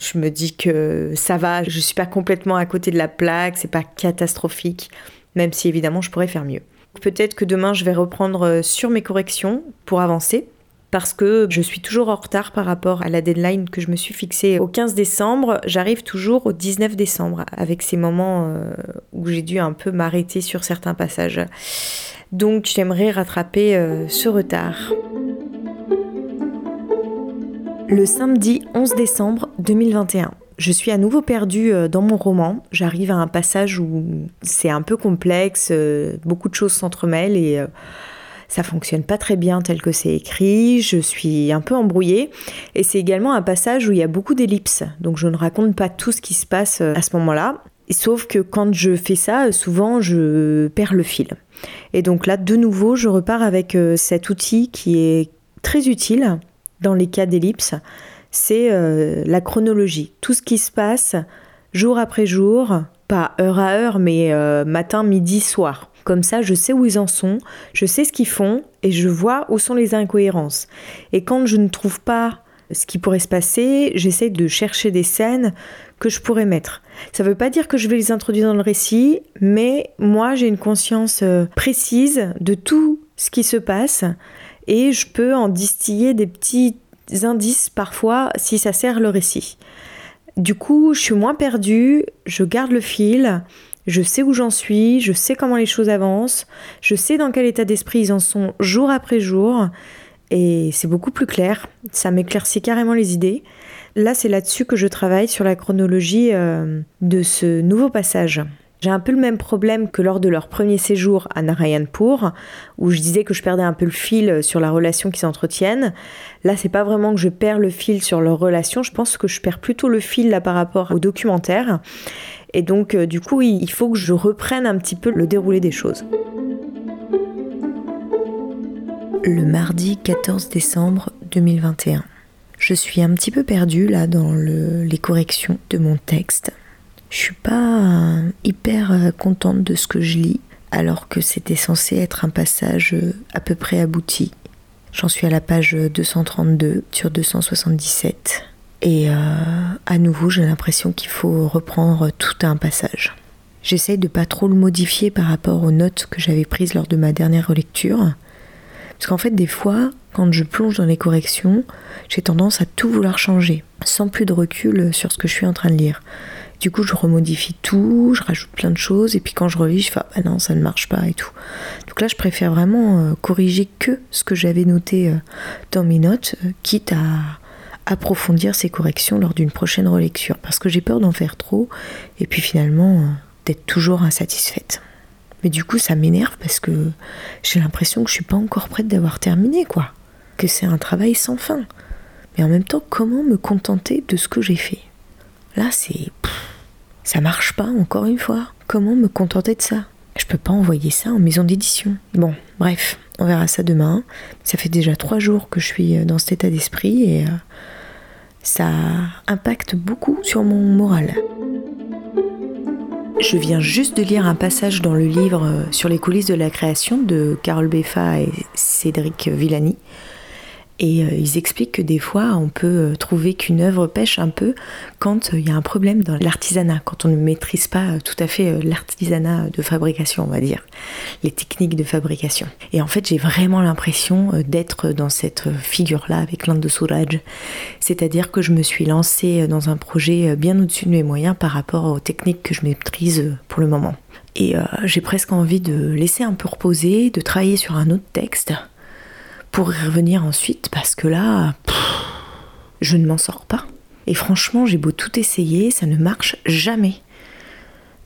je me dis que ça va, je suis pas complètement à côté de la plaque, c'est pas catastrophique, même si évidemment je pourrais faire mieux. Peut-être que demain je vais reprendre euh, sur mes corrections pour avancer parce que je suis toujours en retard par rapport à la deadline que je me suis fixée au 15 décembre. J'arrive toujours au 19 décembre avec ces moments euh, où j'ai dû un peu m'arrêter sur certains passages. Donc j'aimerais rattraper euh, ce retard. Le samedi 11 décembre 2021. Je suis à nouveau perdue euh, dans mon roman. J'arrive à un passage où c'est un peu complexe, beaucoup de choses s'entremêlent et ça fonctionne pas très bien tel que c'est écrit, je suis un peu embrouillée et c'est également un passage où il y a beaucoup d'ellipses, donc je ne raconte pas tout ce qui se passe euh, à ce moment-là. Sauf que quand je fais ça, souvent je perds le fil. Et donc là, de nouveau, je repars avec euh, cet outil qui est très utile dans les cas d'ellipse, c'est euh, la chronologie. Tout ce qui se passe jour après jour, pas heure à heure, mais matin, midi, soir. Comme ça, je sais où ils en sont, je sais ce qu'ils font et je vois où sont les incohérences. Et quand je ne trouve pas ce qui pourrait se passer, j'essaie de chercher des scènes que je pourrais mettre. Ça ne veut pas dire que je vais les introduire dans le récit, mais moi j'ai une conscience euh, précise de tout ce qui se passe et je peux en distiller des petits indices parfois si ça sert le récit. Du coup, je suis moins perdue, je garde le fil, je sais où j'en suis, je sais comment les choses avancent, je sais dans quel état d'esprit ils en sont jour après jour, et c'est beaucoup plus clair, ça m'éclaircit carrément les idées. Là, c'est là-dessus que je travaille sur la chronologie euh, de ce nouveau passage. J'ai un peu le même problème que lors de leur premier séjour à Narayanpur, où je disais que je perdais un peu le fil sur la relation qu'ils entretiennent. Là, c'est pas vraiment que je perds le fil sur leur relation, je pense que je perds plutôt le fil là par rapport au documentaire. Et donc, euh, du coup, il faut que je reprenne un petit peu le déroulé des choses. Le mardi 14 décembre 2021. Je suis un petit peu perdue là dans les corrections de mon texte. Je suis pas hyper euh, contente de ce que je lis, alors que c'était censé être un passage euh, à peu près abouti. J'en suis à la page 232 sur 277. Et euh, à nouveau, j'ai l'impression qu'il faut reprendre tout un passage. J'essaye de pas trop le modifier par rapport aux notes que j'avais prises lors de ma dernière relecture. Parce qu'en fait, des fois, quand je plonge dans les corrections, j'ai tendance à tout vouloir changer, sans plus de recul sur ce que je suis en train de lire. Du coup, je remodifie tout, je rajoute plein de choses, et puis quand je relis, je fais ah bah non, ça ne marche pas et tout. Donc là, je préfère vraiment euh, corriger que ce que j'avais noté euh, dans mes notes, euh, quitte à approfondir ces corrections lors d'une prochaine relecture, parce que j'ai peur d'en faire trop, et puis finalement d'être toujours insatisfaite. Mais du coup, ça m'énerve parce que j'ai l'impression que je suis pas encore prête d'avoir terminé, quoi. Que c'est un travail sans fin. Mais en même temps, comment me contenter de ce que j'ai fait? Là, c'est. Ça marche pas, encore une fois. Comment me contenter de ça? Je peux pas envoyer ça en maison d'édition. Bon, bref, on verra ça demain. Ça fait déjà trois jours que je suis euh, dans cet état d'esprit et euh, ça impacte beaucoup sur mon moral. Je viens juste de lire un passage dans le livre euh, sur les coulisses de la création de Carole Beffa et Cédric Villani. Et euh, ils expliquent que des fois, on peut euh, trouver qu'une œuvre pêche un peu quand il y a un problème dans l'artisanat, quand on ne maîtrise pas tout à fait l'artisanat de fabrication, on va dire, les techniques de fabrication. Et en fait, j'ai vraiment l'impression d'être dans cette figure-là avec l'Inde de Souraj. C'est-à-dire que je me suis lancée dans un projet bien au-dessus de mes moyens par rapport aux techniques que je maîtrise pour le moment. Et j'ai presque envie de laisser un peu reposer, de travailler sur un autre texte pour y revenir ensuite parce que là, je ne m'en sors pas. Et franchement, j'ai beau tout essayer, ça ne marche jamais.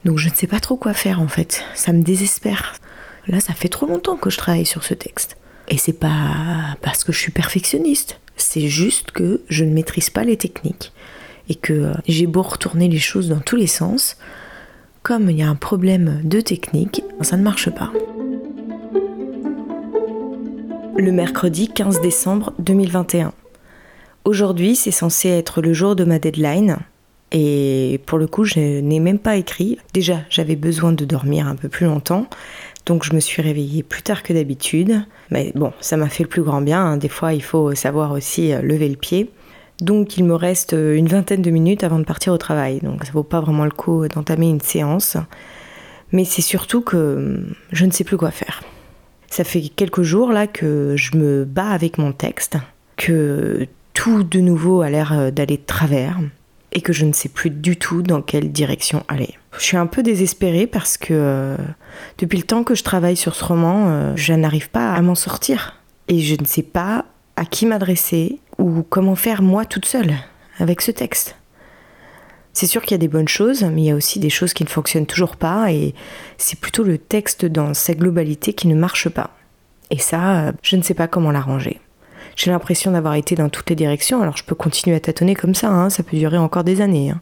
Donc je ne sais pas trop quoi faire en fait. Ça me désespère. Là, ça fait trop longtemps que je travaille sur ce texte. Et c'est pas parce que je suis perfectionniste. C'est juste que je ne maîtrise pas les techniques. Et que j'ai beau retourner les choses dans tous les sens. Comme il y a un problème de technique, ça ne marche pas le mercredi 15 décembre 2021. Aujourd'hui, c'est censé être le jour de ma deadline. Et pour le coup, je n'ai même pas écrit. Déjà, j'avais besoin de dormir un peu plus longtemps. Donc je me suis réveillée plus tard que d'habitude. Mais bon, ça m'a fait le plus grand bien. Hein. Des fois, il faut savoir aussi euh, lever le pied. Donc il me reste euh, une vingtaine de minutes avant de partir au travail. Donc ça vaut pas vraiment le coup d'entamer une séance. Mais c'est surtout que hum, je ne sais plus quoi faire. Ça fait quelques jours là que je me bats avec mon texte, que tout de nouveau a l'air euh, d'aller de travers et que je ne sais plus du tout dans quelle direction aller. Je suis un peu désespérée parce que euh, depuis le temps que je travaille sur ce roman, euh, je n'arrive pas à m'en sortir et je ne sais pas à qui m'adresser ou comment faire moi toute seule avec ce texte. C'est sûr qu'il y a des bonnes choses, mais il y a aussi des choses qui ne fonctionnent toujours pas, et c'est plutôt le texte dans sa globalité qui ne marche pas. Et ça, je ne sais pas comment l'arranger. J'ai l'impression d'avoir été dans toutes les directions, alors je peux continuer à tâtonner comme ça, hein, ça peut durer encore des années. Hein.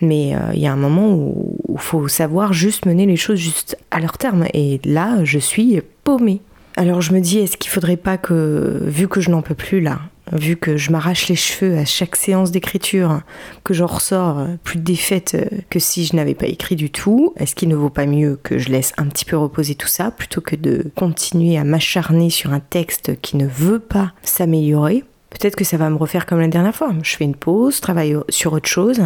Mais euh, il y a un moment où il faut savoir juste mener les choses juste à leur terme, et là, je suis paumée. Alors je me dis, est-ce qu'il faudrait pas que, vu que je n'en peux plus là, vu que je m'arrache les cheveux à chaque séance d'écriture, que j'en ressors euh, plus défaite euh, que si je n'avais pas écrit du tout, est-ce qu'il ne vaut pas mieux que je laisse un petit peu reposer tout ça plutôt que de continuer à m'acharner sur un texte qui ne veut pas s'améliorer? Peut-être que ça va me refaire comme la dernière fois. Je fais une pause, travaille sur autre chose,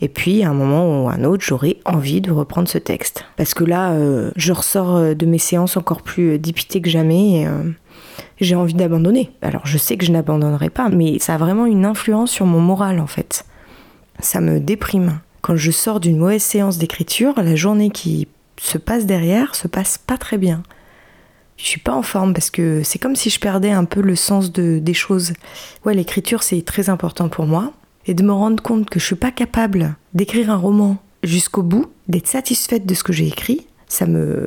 et puis à un moment ou un autre, j'aurai envie de reprendre ce texte. Parce que là, euh, je ressors de mes séances encore plus dépité que jamais. J'ai envie d'abandonner. Alors je sais que je n'abandonnerai pas, mais ça a vraiment une influence sur mon moral en fait. Ça me déprime. Quand je sors d'une mauvaise séance d'écriture, la journée qui se passe derrière se passe pas très bien. Je suis pas en forme parce que c'est comme si je perdais un peu le sens de, des choses. Ouais, l'écriture c'est très important pour moi. Et de me rendre compte que je suis pas capable d'écrire un roman jusqu'au bout, d'être satisfaite de ce que j'ai écrit, ça me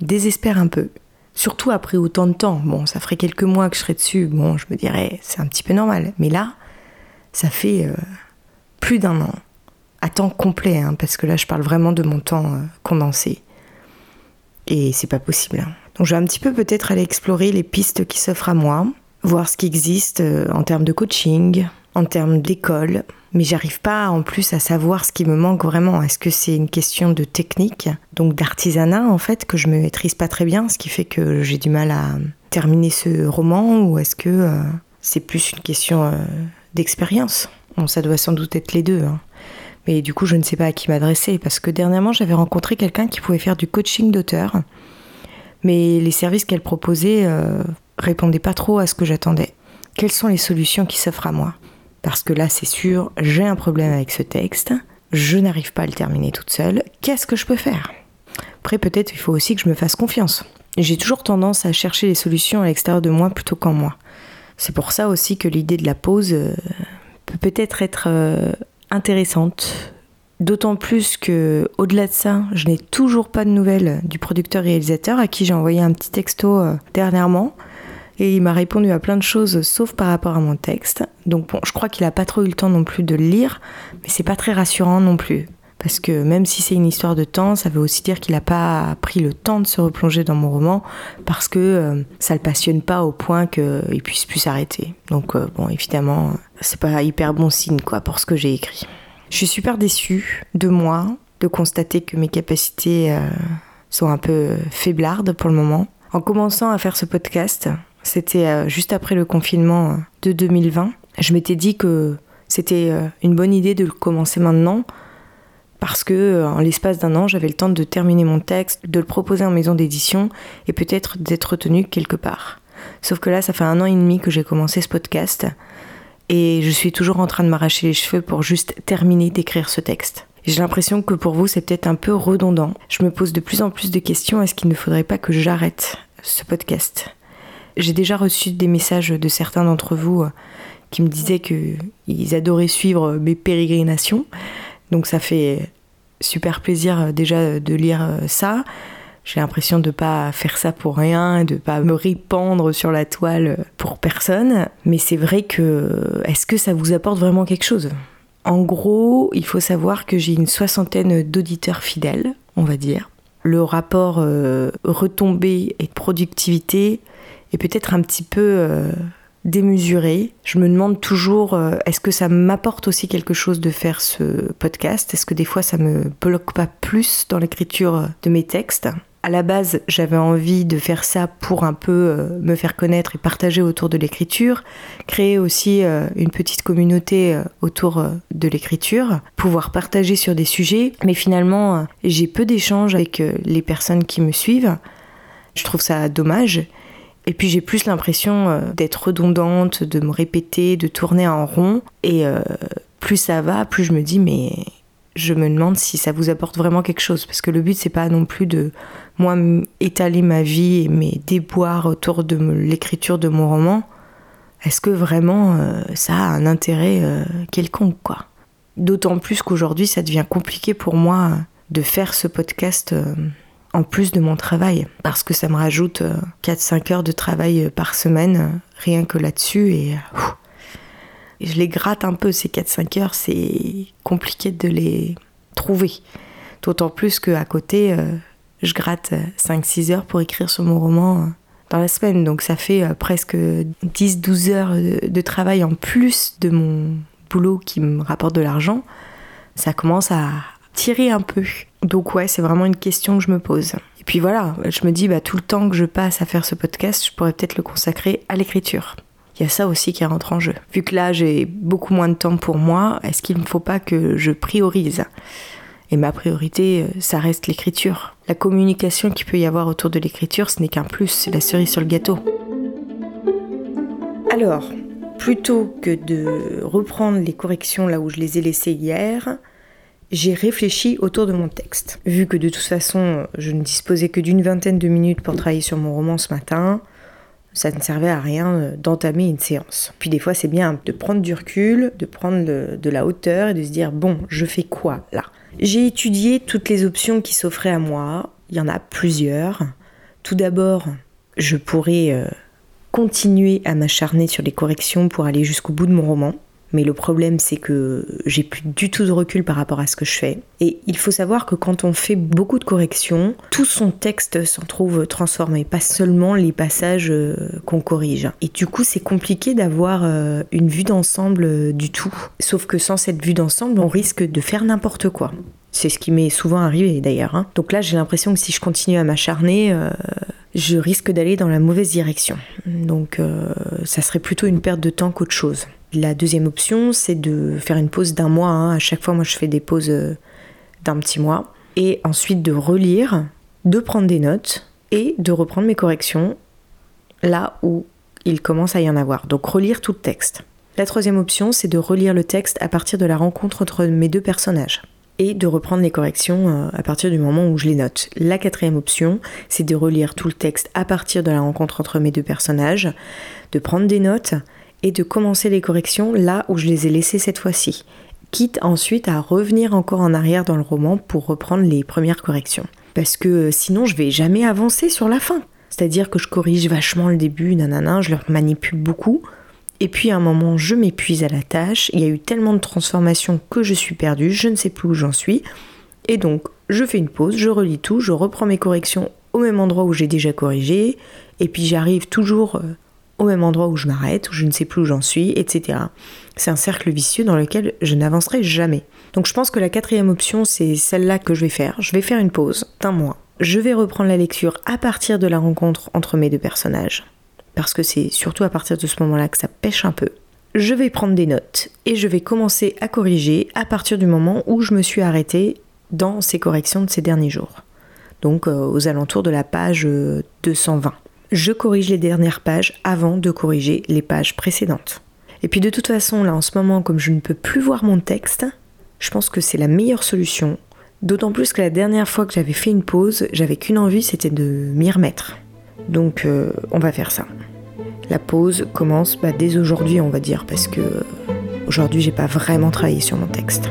désespère un peu. Surtout après autant de temps. Bon, ça ferait quelques mois que je serais dessus. Bon, je me dirais, c'est un petit peu normal. Mais là, ça fait euh, plus d'un an. À temps complet, hein, parce que là, je parle vraiment de mon temps euh, condensé. Et c'est pas possible. Hein. Donc, je vais un petit peu peut-être aller explorer les pistes qui s'offrent à moi, voir ce qui existe euh, en termes de coaching, en termes d'école, mais j'arrive pas en plus à savoir ce qui me manque vraiment. Est-ce que c'est une question de technique, donc d'artisanat en fait, que je me maîtrise pas très bien, ce qui fait que j'ai du mal à terminer ce roman, ou est-ce que euh, c'est plus une question euh, d'expérience? Bon, ça doit sans doute être les deux. Hein. Mais du coup, je ne sais pas à qui m'adresser parce que dernièrement, j'avais rencontré quelqu'un qui pouvait faire du coaching d'auteur, mais les services qu'elle proposait euh, répondaient pas trop à ce que j'attendais. Quelles sont les solutions qui s'offrent à moi? Parce que là, c'est sûr, j'ai un problème avec ce texte, je n'arrive pas à le terminer toute seule. Qu'est-ce que je peux faire? Après, peut-être il faut aussi que je me fasse confiance. J'ai toujours tendance à chercher les solutions à l'extérieur de moi plutôt qu'en moi. C'est pour ça aussi que l'idée de la pause euh, peut peut-être être, euh, intéressante. D'autant plus que, au-delà de ça, je n'ai toujours pas de nouvelles du producteur-réalisateur à qui j'ai envoyé un petit texto euh, dernièrement. Et il m'a répondu à plein de choses sauf par rapport à mon texte. Donc bon, je crois qu'il a pas trop eu le temps non plus de le lire, mais c'est pas très rassurant non plus. Parce que même si c'est une histoire de temps, ça veut aussi dire qu'il n'a pas pris le temps de se replonger dans mon roman parce que euh, ça le passionne pas au point qu'il puisse plus s'arrêter. Donc euh, bon, évidemment, c'est pas hyper bon signe quoi pour ce que j'ai écrit. Je suis super déçue de moi, de constater que mes capacités euh, sont un peu faiblardes pour le moment. En commençant à faire ce podcast, c'était juste après le confinement de 2020, je m'étais dit que c'était une bonne idée de le commencer maintenant parce que euh, en l'espace d'un an, j'avais le temps de terminer mon texte, de le proposer en maison d'édition et peut-être d'être retenu quelque part. Sauf que là, ça fait un an et demi que j'ai commencé ce podcast et je suis toujours en train de m'arracher les cheveux pour juste terminer d'écrire ce texte. J'ai l'impression que pour vous, c'est peut-être un peu redondant. Je me pose de plus en plus de questions. Est-ce qu'il ne faudrait pas que j'arrête ce podcast? J'ai déjà reçu des messages de certains d'entre vous euh, qui me disaient qu'ils adoraient suivre mes pérégrinations. Donc ça fait super plaisir euh, déjà de lire euh, ça. J'ai l'impression de pas faire ça pour rien, de pas me répandre sur la toile euh, pour personne. Mais c'est vrai que est-ce que ça vous apporte vraiment quelque chose? En gros, il faut savoir que j'ai une soixantaine d'auditeurs fidèles, on va dire. Le rapport retombée et productivité est peut-être un petit peu démesuré. Je me demande toujours, euh, est-ce que ça m'apporte aussi quelque chose de faire ce podcast? Est-ce que des fois ça me bloque pas plus dans l'écriture de mes textes? À la base, j'avais envie de faire ça pour un peu euh, me faire connaître et partager autour de l'écriture, créer aussi euh, une petite communauté autour de l'écriture, pouvoir partager sur des sujets. Mais finalement, j'ai peu d'échanges avec les personnes qui me suivent. Je trouve ça dommage. Et puis j'ai plus l'impression euh, d'être redondante, de me répéter, de tourner en rond. Et euh, plus ça va, plus je me dis mais je me demande si ça vous apporte vraiment quelque chose. Parce que le but c'est pas non plus de moi étaler ma vie et mes déboires autour de l'écriture de mon roman. Est-ce que vraiment euh, ça a un intérêt quelconque quoi? D'autant plus qu'aujourd'hui ça devient compliqué pour moi de faire ce podcast en plus de mon travail, parce que ça me rajoute 4-5 euh, heures de travail euh, par semaine, euh, rien que là-dessus, et je les gratte un peu, ces 4-5 heures, c'est compliqué de les trouver. D'autant plus qu'à côté, je gratte 5-6 heures pour écrire sur mon roman dans la semaine, donc ça fait presque 10-12 heures de travail en plus de mon boulot qui me rapporte de l'argent. Ça commence à tirer un peu. Donc ouais, c'est vraiment une question que je me pose. Et puis voilà, je me dis, bah, tout le temps que je passe à faire ce podcast, je pourrais peut-être le consacrer à l'écriture. Il y a ça aussi qui rentre en jeu. Vu que là, j'ai beaucoup moins de temps pour moi, est-ce qu'il ne faut pas que je priorise? Et ma priorité, euh, ça reste l'écriture. La communication qu'il peut y avoir autour de l'écriture, ce n'est qu'un plus, c'est la cerise sur le gâteau. Alors, plutôt que de reprendre les corrections là où je les ai laissées hier, j'ai réfléchi autour de mon texte. Vu que de toute façon, je ne disposais que d'une vingtaine de minutes pour travailler sur mon roman ce matin, ça ne servait à rien euh, d'entamer une séance. Puis des fois, c'est bien de prendre du recul, de prendre de la hauteur et de se dire, bon, je fais quoi là? J'ai étudié toutes les options qui s'offraient à moi. Il y en a plusieurs. Tout d'abord, je pourrais euh, continuer à m'acharner sur les corrections pour aller jusqu'au bout de mon roman. Mais le problème, c'est que j'ai plus du tout de recul par rapport à ce que je fais. Et il faut savoir que quand on fait beaucoup de corrections, tout son texte s'en trouve transformé, pas seulement les passages euh, qu'on corrige. Et du coup, c'est compliqué d'avoir euh, une vue d'ensemble euh, du tout. Sauf que sans cette vue d'ensemble, on risque de faire n'importe quoi. C'est ce qui m'est souvent arrivé d'ailleurs. Hein. Donc là, j'ai l'impression que si je continue à m'acharner, je risque d'aller dans la mauvaise direction. Donc ça serait plutôt une perte de temps qu'autre chose. La deuxième option, c'est de faire une pause d'un mois. hein. À chaque fois, moi, je fais des pauses euh, d'un petit mois. Et ensuite de relire, de prendre des notes et de reprendre mes corrections là où il commence à y en avoir. Donc relire tout le texte. La troisième option, c'est de relire le texte à partir de la rencontre entre mes deux personnages et de reprendre les corrections euh, à partir du moment où je les note. La quatrième option, c'est de relire tout le texte à partir de la rencontre entre mes deux personnages, de prendre des notes de commencer les corrections là où je les ai laissées cette fois-ci, quitte ensuite à revenir encore en arrière dans le roman pour reprendre les premières corrections. Parce que euh, sinon je vais jamais avancer sur la fin. C'est-à-dire que je corrige vachement le début, nanana, je le manipule beaucoup, et puis à un moment, je m'épuise à la tâche. Il y a eu tellement de transformations que je suis perdue, je ne sais plus où j'en suis. Et donc, je fais une pause, je relis tout, je reprends mes corrections au même endroit où j'ai déjà corrigé. Et puis j'arrive toujours euh, au même endroit où je m'arrête, où je ne sais plus où j'en suis, etc. C'est un cercle vicieux dans lequel je n'avancerai jamais. Donc je pense que la quatrième option, c'est celle-là que je vais faire. Je vais faire une pause d'un mois. Je vais reprendre la lecture à partir de la rencontre entre mes deux personnages parce que c'est surtout à partir de ce moment-là que ça pêche un peu. Je vais prendre des notes et je vais commencer à corriger à partir du moment où je me suis arrêtée dans ces corrections de ces derniers jours. Donc euh, aux alentours de la page euh, 220. Je corrige les dernières pages avant de corriger les pages précédentes. Et puis de toute façon, là en ce moment, comme je ne peux plus voir mon texte, je pense que c'est la meilleure solution. D'autant plus que la dernière fois que j'avais fait une pause, j'avais qu'une envie, c'était de m'y remettre. Donc euh, on va faire ça. La pause commence bah, dès aujourd'hui, on va dire, parce que euh, aujourd'hui j'ai pas vraiment travaillé sur mon texte.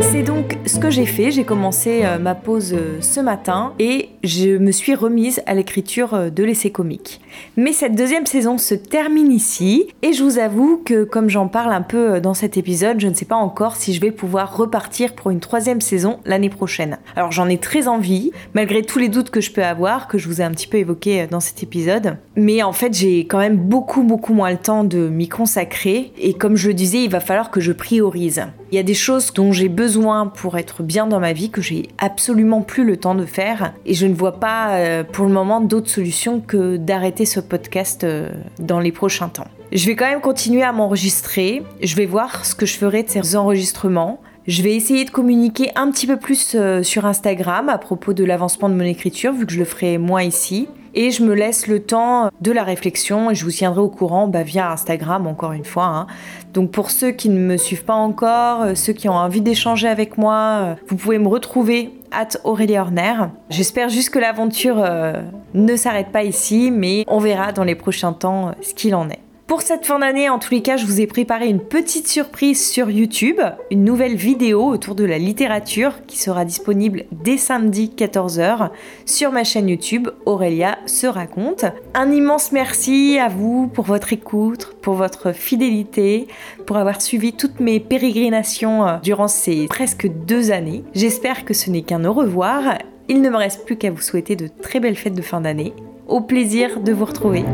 C'est donc ce que j'ai fait. J'ai commencé euh, ma pause euh, ce matin et je me suis remise à l'écriture euh, de l'essai comique. Mais cette deuxième saison se termine ici et je vous avoue que comme j'en parle un peu dans cet épisode, je ne sais pas encore si je vais pouvoir repartir pour une troisième saison l'année prochaine. Alors j'en ai très envie, malgré tous les doutes que je peux avoir, que je vous ai un petit peu évoqués euh, dans cet épisode. Mais en fait j'ai quand même beaucoup beaucoup moins le temps de m'y consacrer et comme je le disais, il va falloir que je priorise. Il y a des choses dont j'ai besoin pour être bien dans ma vie que j'ai absolument plus le temps de faire et je ne vois pas euh, pour le moment d'autre solution que d'arrêter ce podcast euh, dans les prochains temps. Je vais quand même continuer à m'enregistrer, je vais voir ce que je ferai de ces enregistrements. Je vais essayer de communiquer un petit peu plus euh, sur Instagram à propos de l'avancement de mon écriture, vu que je le ferai moins ici. Et je me laisse le temps de la réflexion et je vous tiendrai au courant bah, via Instagram, encore une fois. hein. Donc pour ceux qui ne me suivent pas encore, euh, ceux qui ont envie d'échanger avec moi, euh, vous pouvez me retrouver at Aurélie Horner. J'espère juste que l'aventure euh, ne s'arrête pas ici, mais on verra dans les prochains temps ce qu'il en est. Pour cette fin d'année, en tous les cas, je vous ai préparé une petite surprise sur YouTube, une nouvelle vidéo autour de la littérature qui sera disponible dès samedi 14h sur ma chaîne YouTube Aurélia se raconte. Un immense merci à vous pour votre écoute, pour votre fidélité, pour avoir suivi toutes mes pérégrinations euh, durant ces presque deux années. J'espère que ce n'est qu'un au revoir. Il ne me reste plus qu'à vous souhaiter de très belles fêtes de fin d'année. Au plaisir de vous retrouver.